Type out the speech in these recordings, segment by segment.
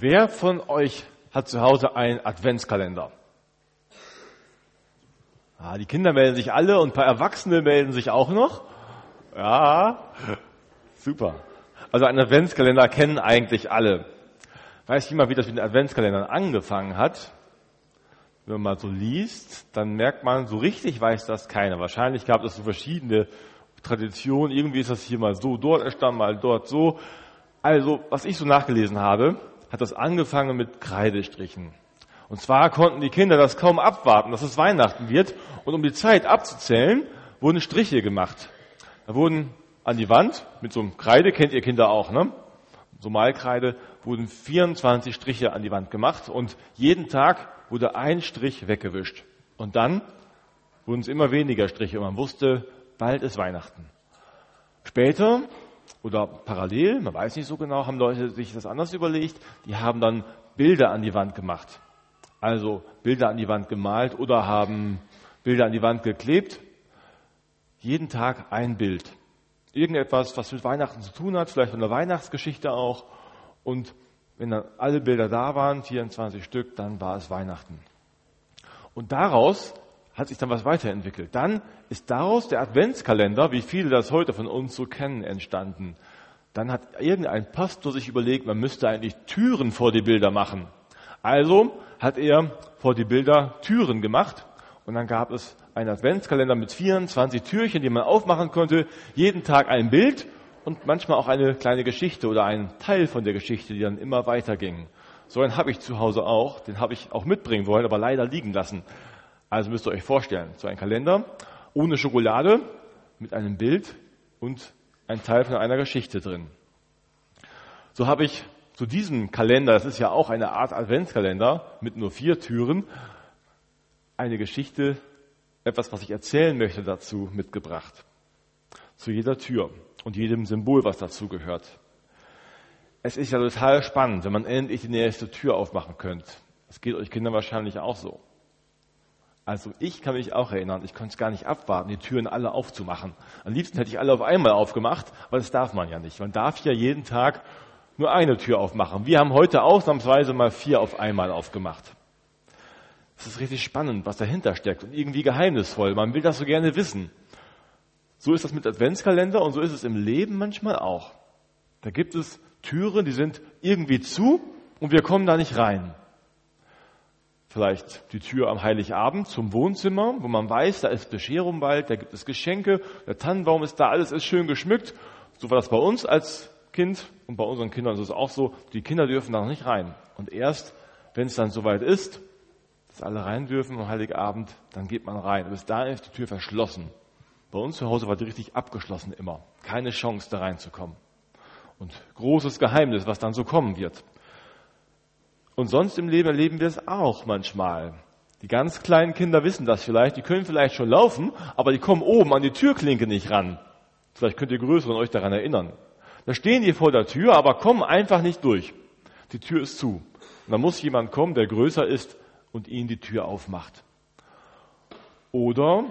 Wer von euch hat zu Hause einen Adventskalender? Ah, die Kinder melden sich alle und ein paar Erwachsene melden sich auch noch. Ja, super. Also einen Adventskalender kennen eigentlich alle. Weiß jemand, wie das mit den Adventskalendern angefangen hat? Wenn man so liest, dann merkt man, so richtig weiß das keiner. Wahrscheinlich gab es so verschiedene Traditionen. Irgendwie ist das hier mal so, dort entstanden, mal dort so. Also, was ich so nachgelesen habe, hat das angefangen mit Kreidestrichen. Und zwar konnten die Kinder das kaum abwarten, dass es Weihnachten wird. Und um die Zeit abzuzählen, wurden Striche gemacht. Da wurden an die Wand mit so einem Kreide, kennt ihr Kinder auch, ne? So Malkreide, wurden 24 Striche an die Wand gemacht und jeden Tag wurde ein Strich weggewischt. Und dann wurden es immer weniger Striche und man wusste, bald ist Weihnachten. Später oder parallel, man weiß nicht so genau, haben Leute sich das anders überlegt, die haben dann Bilder an die Wand gemacht. Also Bilder an die Wand gemalt oder haben Bilder an die Wand geklebt. Jeden Tag ein Bild. Irgendetwas, was mit Weihnachten zu tun hat, vielleicht der Weihnachtsgeschichte auch. Und wenn dann alle Bilder da waren, 24 Stück, dann war es Weihnachten. Und daraus hat sich dann was weiterentwickelt. Dann ist daraus der Adventskalender, wie viele das heute von uns so kennen, entstanden. Dann hat irgendein Pastor sich überlegt, man müsste eigentlich Türen vor die Bilder machen. Also hat er vor die Bilder Türen gemacht und dann gab es einen Adventskalender mit 24 Türchen, die man aufmachen konnte, jeden Tag ein Bild und manchmal auch eine kleine Geschichte oder ein Teil von der Geschichte, die dann immer weiterging. So einen habe ich zu Hause auch, den habe ich auch mitbringen wollen, aber leider liegen lassen. Also müsst ihr euch vorstellen, so ein Kalender ohne Schokolade mit einem Bild und ein Teil von einer Geschichte drin. So habe ich zu diesem Kalender, das ist ja auch eine Art Adventskalender mit nur vier Türen, eine Geschichte, etwas, was ich erzählen möchte dazu mitgebracht. Zu jeder Tür und jedem Symbol, was dazu gehört. Es ist ja total spannend, wenn man endlich die nächste Tür aufmachen könnte. Das geht euch Kindern wahrscheinlich auch so. Also ich kann mich auch erinnern, ich konnte es gar nicht abwarten, die Türen alle aufzumachen. Am liebsten hätte ich alle auf einmal aufgemacht, aber das darf man ja nicht. Man darf ja jeden Tag nur eine Tür aufmachen. Wir haben heute ausnahmsweise mal vier auf einmal aufgemacht. Das ist richtig spannend, was dahinter steckt und irgendwie geheimnisvoll. Man will das so gerne wissen. So ist das mit Adventskalender und so ist es im Leben manchmal auch. Da gibt es Türen, die sind irgendwie zu und wir kommen da nicht rein vielleicht die Tür am Heiligabend zum Wohnzimmer, wo man weiß, da ist Bescherung bald, da gibt es Geschenke, der Tannenbaum ist da, alles ist schön geschmückt. So war das bei uns als Kind und bei unseren Kindern ist es auch so, die Kinder dürfen da noch nicht rein. Und erst, wenn es dann soweit ist, dass alle rein dürfen am Heiligabend, dann geht man rein. Bis dahin ist die Tür verschlossen. Bei uns zu Hause war die richtig abgeschlossen immer. Keine Chance, da reinzukommen. Und großes Geheimnis, was dann so kommen wird. Und sonst im Leben erleben wir es auch manchmal. Die ganz kleinen Kinder wissen das vielleicht, die können vielleicht schon laufen, aber die kommen oben an die Türklinke nicht ran. Vielleicht könnt ihr Größeren euch daran erinnern. Da stehen die vor der Tür, aber kommen einfach nicht durch. Die Tür ist zu. Und da muss jemand kommen, der größer ist und ihnen die Tür aufmacht. Oder,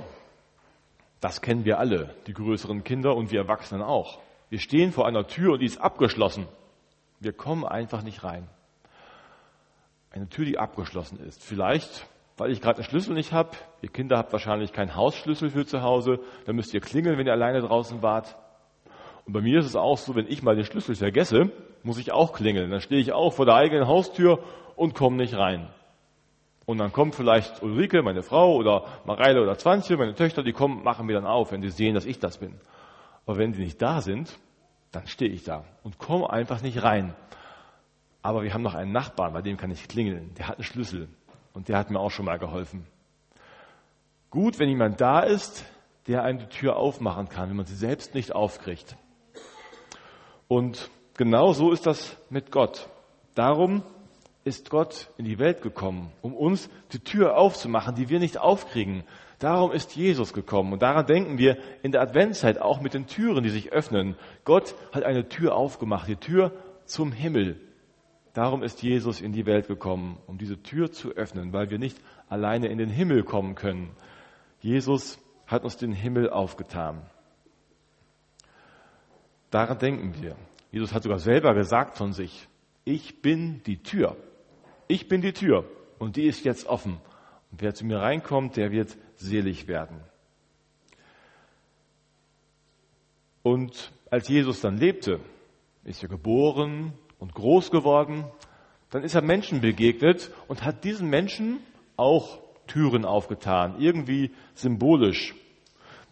das kennen wir alle, die größeren Kinder und wir Erwachsenen auch. Wir stehen vor einer Tür und die ist abgeschlossen. Wir kommen einfach nicht rein. Eine Tür, die abgeschlossen ist. Vielleicht, weil ich gerade einen Schlüssel nicht habe. Ihr Kinder habt wahrscheinlich keinen Hausschlüssel für zu Hause. Dann müsst ihr klingeln, wenn ihr alleine draußen wart. Und bei mir ist es auch so, wenn ich mal den Schlüssel vergesse, muss ich auch klingeln. Dann stehe ich auch vor der eigenen Haustür und komme nicht rein. Und dann kommt vielleicht Ulrike, meine Frau, oder Mareile oder Zwanzig, meine Töchter, die kommen, machen mir dann auf, wenn sie sehen, dass ich das bin. Aber wenn sie nicht da sind, dann stehe ich da und komme einfach nicht rein. Aber wir haben noch einen Nachbarn, bei dem kann ich klingeln. Der hat einen Schlüssel und der hat mir auch schon mal geholfen. Gut, wenn jemand da ist, der einem die Tür aufmachen kann, wenn man sie selbst nicht aufkriegt. Und genau so ist das mit Gott. Darum ist Gott in die Welt gekommen, um uns die Tür aufzumachen, die wir nicht aufkriegen. Darum ist Jesus gekommen. Und daran denken wir in der Adventszeit auch mit den Türen, die sich öffnen. Gott hat eine Tür aufgemacht, die Tür zum Himmel. Darum ist Jesus in die Welt gekommen, um diese Tür zu öffnen, weil wir nicht alleine in den Himmel kommen können. Jesus hat uns den Himmel aufgetan. Daran denken wir. Jesus hat sogar selber gesagt von sich, ich bin die Tür. Ich bin die Tür und die ist jetzt offen. Und wer zu mir reinkommt, der wird selig werden. Und als Jesus dann lebte, ist er geboren und groß geworden, dann ist er Menschen begegnet und hat diesen Menschen auch Türen aufgetan, irgendwie symbolisch.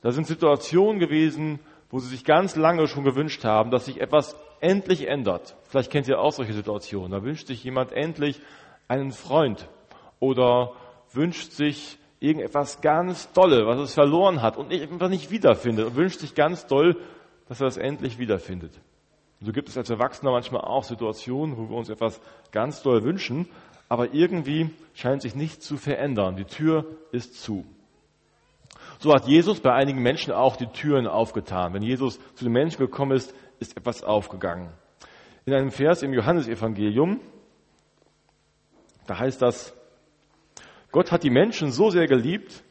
Da sind Situationen gewesen, wo sie sich ganz lange schon gewünscht haben, dass sich etwas endlich ändert. Vielleicht kennt ihr auch solche Situationen. Da wünscht sich jemand endlich einen Freund oder wünscht sich irgendetwas ganz Dolle, was es verloren hat und einfach nicht wiederfindet und wünscht sich ganz doll, dass er es endlich wiederfindet. So gibt es als Erwachsener manchmal auch Situationen, wo wir uns etwas ganz doll wünschen, aber irgendwie scheint sich nichts zu verändern. Die Tür ist zu. So hat Jesus bei einigen Menschen auch die Türen aufgetan. Wenn Jesus zu den Menschen gekommen ist, ist etwas aufgegangen. In einem Vers im Johannesevangelium, da heißt das, Gott hat die Menschen so sehr geliebt,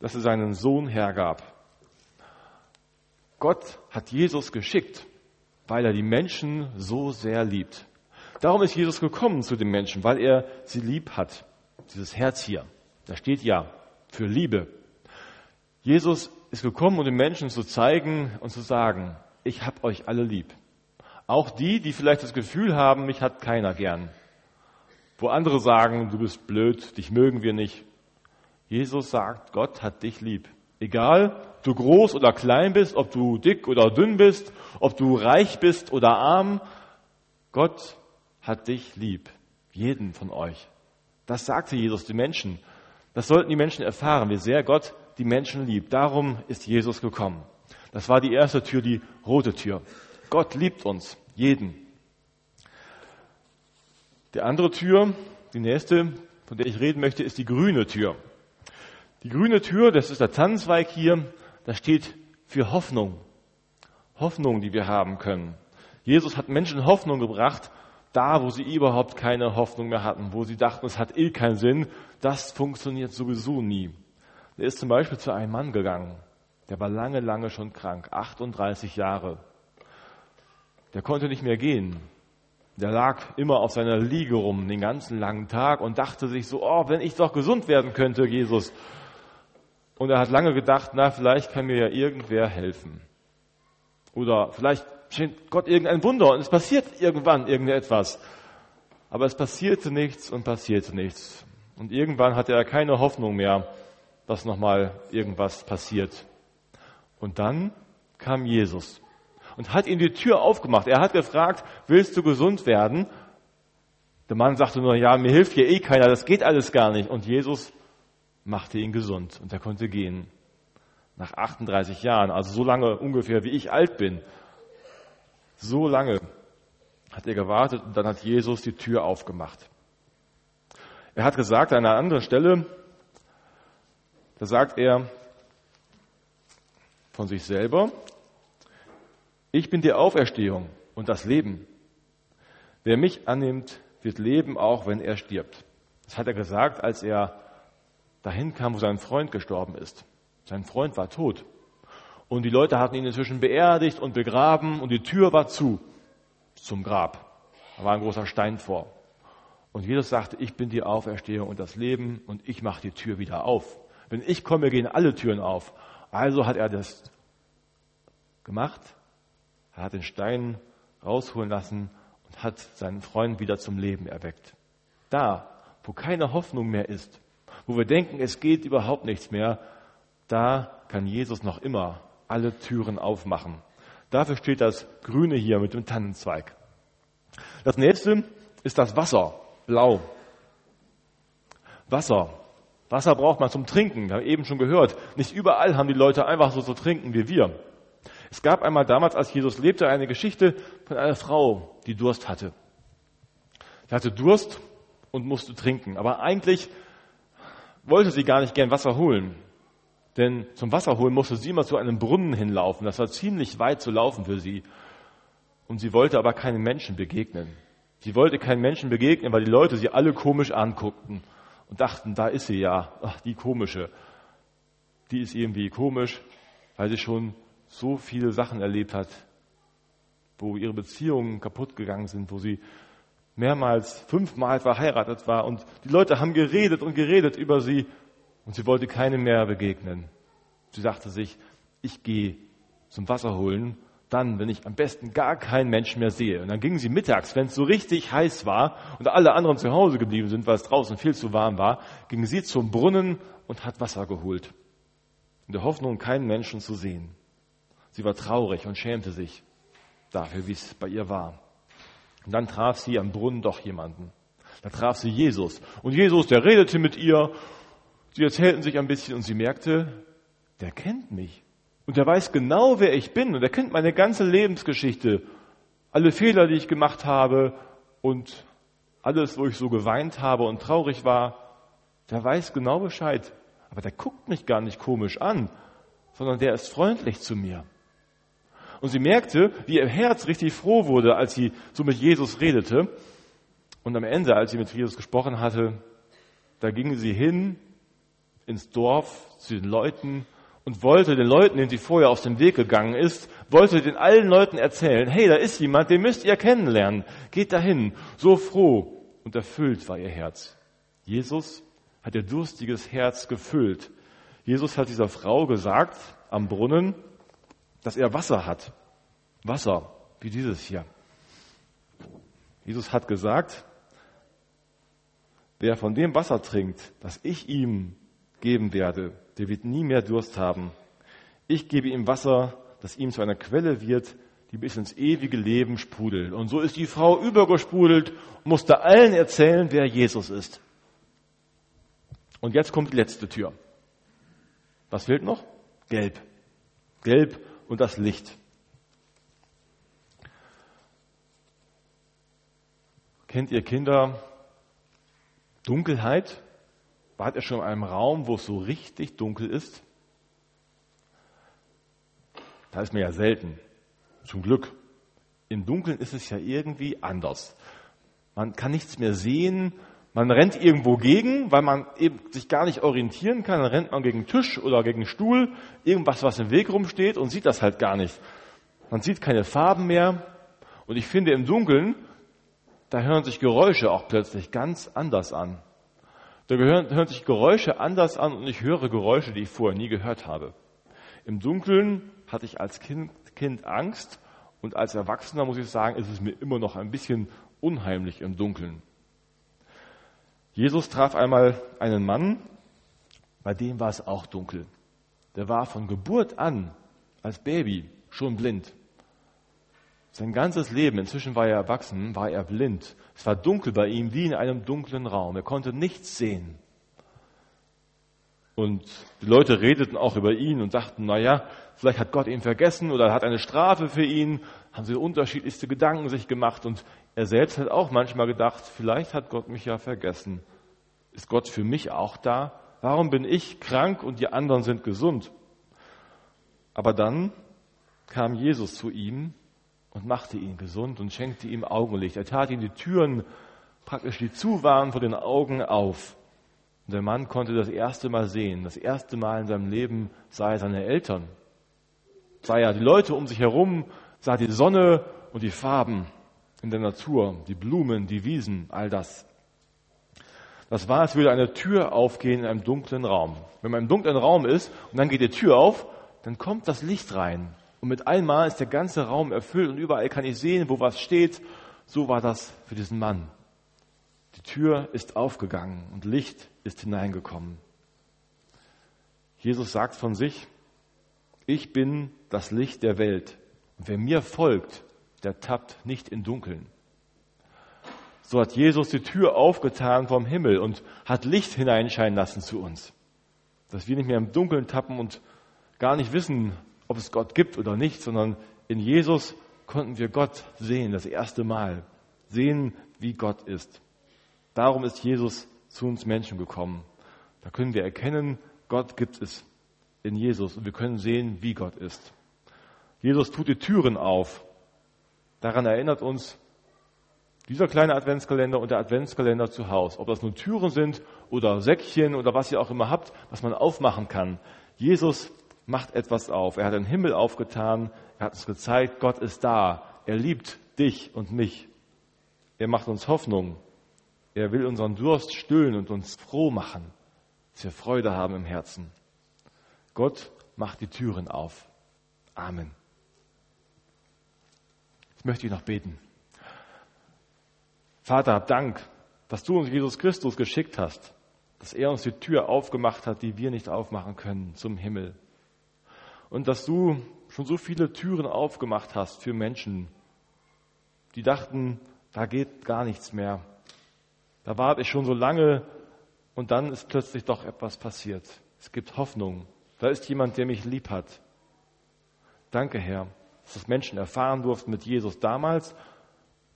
dass er seinen Sohn hergab. Gott hat Jesus geschickt, weil er die Menschen so sehr liebt. Darum ist Jesus gekommen zu den Menschen, weil er sie lieb hat. Dieses Herz hier, da steht ja für Liebe. Jesus ist gekommen, um den Menschen zu zeigen und zu sagen, ich hab euch alle lieb. Auch die, die vielleicht das Gefühl haben, mich hat keiner gern. Wo andere sagen, du bist blöd, dich mögen wir nicht. Jesus sagt, Gott hat dich lieb. Egal, ob du groß oder klein bist, ob du dick oder dünn bist, ob du reich bist oder arm, Gott hat dich lieb. Jeden von euch. Das sagte Jesus den Menschen. Das sollten die Menschen erfahren, wie sehr Gott die Menschen liebt. Darum ist Jesus gekommen. Das war die erste Tür, die rote Tür. Gott liebt uns, jeden. Die andere Tür, die nächste, von der ich reden möchte, ist die grüne Tür. Die grüne Tür, das ist der Tannenzweig hier, das steht für Hoffnung. Hoffnung, die wir haben können. Jesus hat Menschen Hoffnung gebracht, da wo sie überhaupt keine Hoffnung mehr hatten, wo sie dachten, es hat eh keinen Sinn, das funktioniert sowieso nie. Er ist zum Beispiel zu einem Mann gegangen, der war lange, lange schon krank, 38 Jahre. Der konnte nicht mehr gehen. Der lag immer auf seiner Liege rum den ganzen langen Tag und dachte sich so, oh, wenn ich doch gesund werden könnte, Jesus. Und er hat lange gedacht, na, vielleicht kann mir ja irgendwer helfen. Oder vielleicht schenkt Gott irgendein Wunder und es passiert irgendwann irgendetwas. Aber es passierte nichts und passierte nichts. Und irgendwann hatte er keine Hoffnung mehr, dass nochmal irgendwas passiert. Und dann kam Jesus und hat ihm die Tür aufgemacht. Er hat gefragt, willst du gesund werden? Der Mann sagte nur, ja, mir hilft hier eh keiner, das geht alles gar nicht. Und Jesus machte ihn gesund und er konnte gehen. Nach 38 Jahren, also so lange ungefähr, wie ich alt bin. So lange hat er gewartet und dann hat Jesus die Tür aufgemacht. Er hat gesagt an einer anderen Stelle, da sagt er von sich selber, ich bin die Auferstehung und das Leben. Wer mich annimmt, wird leben, auch wenn er stirbt. Das hat er gesagt, als er dahin kam, wo sein Freund gestorben ist. Sein Freund war tot. Und die Leute hatten ihn inzwischen beerdigt und begraben und die Tür war zu zum Grab. Da war ein großer Stein vor. Und Jesus sagte, ich bin die Auferstehung und das Leben und ich mache die Tür wieder auf. Wenn ich komme, gehen alle Türen auf. Also hat er das gemacht. Er hat den Stein rausholen lassen und hat seinen Freund wieder zum Leben erweckt. Da, wo keine Hoffnung mehr ist, wo wir denken, es geht überhaupt nichts mehr, da kann Jesus noch immer alle Türen aufmachen. Dafür steht das Grüne hier mit dem Tannenzweig. Das nächste ist das Wasser, blau. Wasser. Wasser braucht man zum Trinken. Wir haben eben schon gehört. Nicht überall haben die Leute einfach so zu trinken wie wir. Es gab einmal damals, als Jesus lebte, eine Geschichte von einer Frau, die Durst hatte. Sie hatte Durst und musste trinken. Aber eigentlich wollte sie gar nicht gern Wasser holen. Denn zum Wasser holen musste sie immer zu einem Brunnen hinlaufen. Das war ziemlich weit zu laufen für sie. Und sie wollte aber keinen Menschen begegnen. Sie wollte keinen Menschen begegnen, weil die Leute sie alle komisch anguckten und dachten, da ist sie ja, ach, die komische. Die ist irgendwie komisch, weil sie schon so viele Sachen erlebt hat, wo ihre Beziehungen kaputt gegangen sind, wo sie mehrmals, fünfmal verheiratet war und die Leute haben geredet und geredet über sie und sie wollte keinem mehr begegnen. Sie dachte sich, ich gehe zum Wasser holen, dann, wenn ich am besten gar keinen Menschen mehr sehe. Und dann ging sie mittags, wenn es so richtig heiß war und alle anderen zu Hause geblieben sind, weil es draußen viel zu warm war, ging sie zum Brunnen und hat Wasser geholt. In der Hoffnung, keinen Menschen zu sehen. Sie war traurig und schämte sich dafür, wie es bei ihr war. Und dann traf sie am Brunnen doch jemanden. Da traf sie Jesus. Und Jesus, der redete mit ihr. Sie erzählten sich ein bisschen und sie merkte, der kennt mich. Und der weiß genau, wer ich bin. Und er kennt meine ganze Lebensgeschichte. Alle Fehler, die ich gemacht habe und alles, wo ich so geweint habe und traurig war. Der weiß genau Bescheid. Aber der guckt mich gar nicht komisch an, sondern der ist freundlich zu mir. Und sie merkte, wie ihr Herz richtig froh wurde, als sie so mit Jesus redete. Und am Ende, als sie mit Jesus gesprochen hatte, da ging sie hin ins Dorf zu den Leuten und wollte den Leuten, denen sie vorher aus dem Weg gegangen ist, wollte den allen Leuten erzählen, hey, da ist jemand, den müsst ihr kennenlernen. Geht dahin. So froh und erfüllt war ihr Herz. Jesus hat ihr durstiges Herz gefüllt. Jesus hat dieser Frau gesagt am Brunnen, dass er Wasser hat. Wasser, wie dieses hier. Jesus hat gesagt, wer von dem Wasser trinkt, das ich ihm geben werde, der wird nie mehr Durst haben. Ich gebe ihm Wasser, das ihm zu einer Quelle wird, die bis ins ewige Leben sprudelt. Und so ist die Frau übergesprudelt und musste allen erzählen, wer Jesus ist. Und jetzt kommt die letzte Tür. Was fehlt noch? Gelb. Gelb und das Licht. Kennt ihr Kinder Dunkelheit? Wart ihr schon in einem Raum, wo es so richtig dunkel ist? Da ist mir ja selten. Zum Glück. Im Dunkeln ist es ja irgendwie anders. Man kann nichts mehr sehen. Man rennt irgendwo gegen, weil man eben sich gar nicht orientieren kann. Dann rennt man gegen Tisch oder gegen Stuhl, irgendwas, was im Weg rumsteht und sieht das halt gar nicht. Man sieht keine Farben mehr. Und ich finde im Dunkeln, da hören sich Geräusche auch plötzlich ganz anders an. Da hören, hören sich Geräusche anders an und ich höre Geräusche, die ich vorher nie gehört habe. Im Dunkeln hatte ich als Kind, kind Angst und als Erwachsener muss ich sagen, ist es mir immer noch ein bisschen unheimlich im Dunkeln. Jesus traf einmal einen Mann, bei dem war es auch dunkel. Der war von Geburt an als Baby schon blind. Sein ganzes Leben, inzwischen war er erwachsen, war er blind. Es war dunkel bei ihm wie in einem dunklen Raum. Er konnte nichts sehen. Und die Leute redeten auch über ihn und sagten, na ja, vielleicht hat Gott ihn vergessen oder hat eine Strafe für ihn. Haben sie unterschiedlichste Gedanken sich gemacht und er selbst hat auch manchmal gedacht, vielleicht hat Gott mich ja vergessen. Ist Gott für mich auch da? Warum bin ich krank und die anderen sind gesund? Aber dann kam Jesus zu ihm und machte ihn gesund und schenkte ihm Augenlicht. Er tat ihm die Türen, praktisch die zu waren, vor den Augen auf. Und der Mann konnte das erste Mal sehen. Das erste Mal in seinem Leben sah er seine Eltern. Sah er die Leute um sich herum, sah die Sonne und die Farben in der Natur, die Blumen, die Wiesen, all das. Das war, als würde eine Tür aufgehen in einem dunklen Raum. Wenn man im dunklen Raum ist und dann geht die Tür auf, dann kommt das Licht rein. Und mit einmal ist der ganze Raum erfüllt und überall kann ich sehen, wo was steht. So war das für diesen Mann. Die Tür ist aufgegangen und Licht ist hineingekommen. Jesus sagt von sich, ich bin das Licht der Welt. Und wer mir folgt, der tappt nicht in Dunkeln. So hat Jesus die Tür aufgetan vom Himmel und hat Licht hineinscheinen lassen zu uns. Dass wir nicht mehr im Dunkeln tappen und gar nicht wissen, ob es Gott gibt oder nicht, sondern in Jesus konnten wir Gott sehen, das erste Mal. Sehen, wie Gott ist. Darum ist Jesus zu uns Menschen gekommen. Da können wir erkennen, Gott gibt es in Jesus und wir können sehen, wie Gott ist. Jesus tut die Türen auf. Daran erinnert uns dieser kleine Adventskalender und der Adventskalender zu Hause. Ob das nun Türen sind oder Säckchen oder was ihr auch immer habt, was man aufmachen kann. Jesus macht etwas auf. Er hat den Himmel aufgetan. Er hat uns gezeigt, Gott ist da. Er liebt dich und mich. Er macht uns Hoffnung. Er will unseren Durst stillen und uns froh machen, dass wir Freude haben im Herzen. Gott macht die Türen auf. Amen. Jetzt möchte ich noch beten. Vater, hab Dank, dass du uns Jesus Christus geschickt hast, dass er uns die Tür aufgemacht hat, die wir nicht aufmachen können zum Himmel. Und dass du schon so viele Türen aufgemacht hast für Menschen, die dachten, da geht gar nichts mehr. Da warte ich schon so lange und dann ist plötzlich doch etwas passiert. Es gibt Hoffnung. Da ist jemand, der mich lieb hat. Danke, Herr, dass das Menschen erfahren durften mit Jesus damals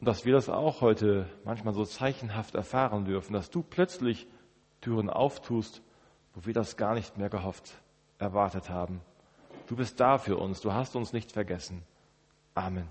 und dass wir das auch heute manchmal so zeichenhaft erfahren dürfen, dass du plötzlich Türen auftust, wo wir das gar nicht mehr gehofft, erwartet haben. Du bist da für uns, du hast uns nicht vergessen. Amen.